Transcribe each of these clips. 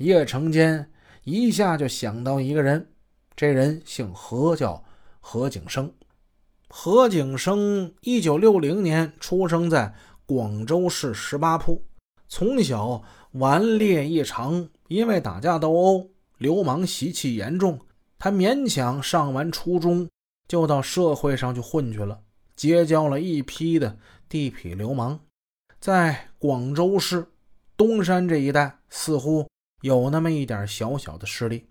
叶成坚一下就想到一个人，这人姓何，叫何景生。何景生一九六零年出生在广州市十八铺，从小顽劣异常，因为打架斗殴、流氓习气严重，他勉强上完初中，就到社会上去混去了，结交了一批的地痞流氓，在广州市东山这一带，似乎有那么一点小小的势力。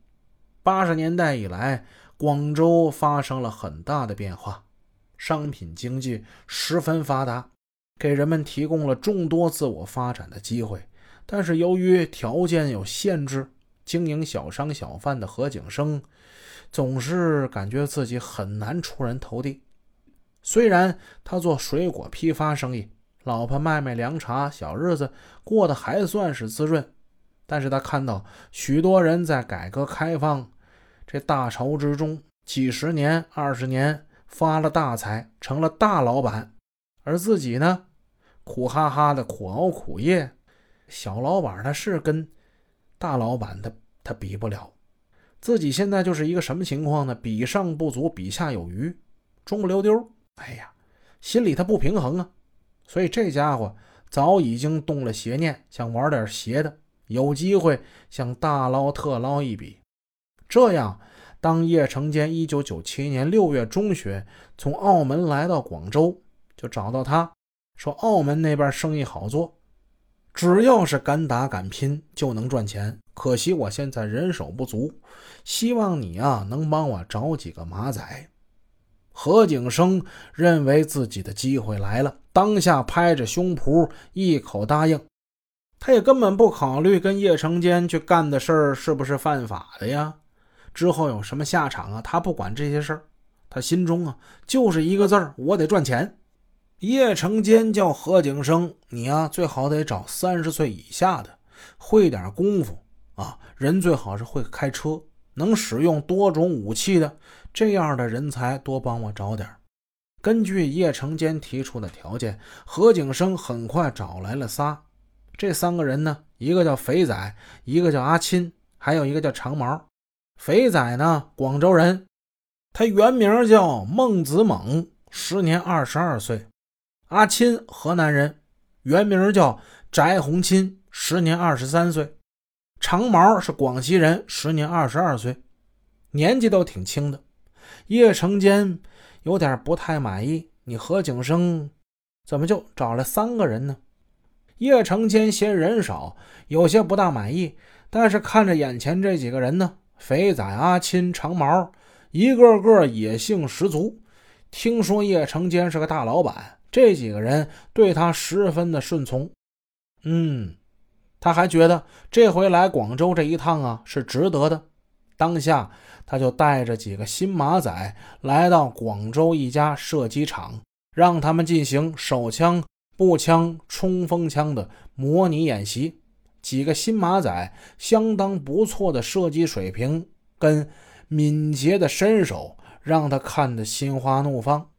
八十年代以来，广州发生了很大的变化。商品经济十分发达，给人们提供了众多自我发展的机会。但是由于条件有限制，经营小商小贩的何景生总是感觉自己很难出人头地。虽然他做水果批发生意，老婆卖卖凉茶，小日子过得还算是滋润，但是他看到许多人在改革开放这大潮之中，几十年、二十年。发了大财，成了大老板，而自己呢，苦哈哈的苦熬苦业，小老板他是跟大老板他他比不了，自己现在就是一个什么情况呢？比上不足，比下有余，中不溜丢。哎呀，心里他不平衡啊，所以这家伙早已经动了邪念，想玩点邪的，有机会想大捞特捞一笔，这样。当叶成坚一九九七年六月中旬从澳门来到广州，就找到他说：“澳门那边生意好做，只要是敢打敢拼就能赚钱。可惜我现在人手不足，希望你啊能帮我找几个马仔。”何景生认为自己的机会来了，当下拍着胸脯一口答应。他也根本不考虑跟叶成坚去干的事儿是不是犯法的呀。之后有什么下场啊？他不管这些事儿，他心中啊就是一个字儿：我得赚钱。叶成坚叫何景生，你呀最好得找三十岁以下的，会点功夫啊，人最好是会开车，能使用多种武器的这样的人才，多帮我找点。根据叶成坚提出的条件，何景生很快找来了仨。这三个人呢，一个叫肥仔，一个叫阿钦，还有一个叫长毛。肥仔呢，广州人，他原名叫孟子猛，时年二十二岁。阿钦，河南人，原名叫翟洪钦，时年二十三岁。长毛是广西人，时年二十二岁，年纪都挺轻的。叶成坚有点不太满意，你何景生怎么就找了三个人呢？叶成坚嫌人少，有些不大满意，但是看着眼前这几个人呢。肥仔、阿钦、长毛，一个个野性十足。听说叶成坚是个大老板，这几个人对他十分的顺从。嗯，他还觉得这回来广州这一趟啊是值得的。当下，他就带着几个新马仔来到广州一家射击场，让他们进行手枪、步枪、冲锋枪的模拟演习。几个新马仔相当不错的射击水平跟敏捷的身手，让他看得心花怒放。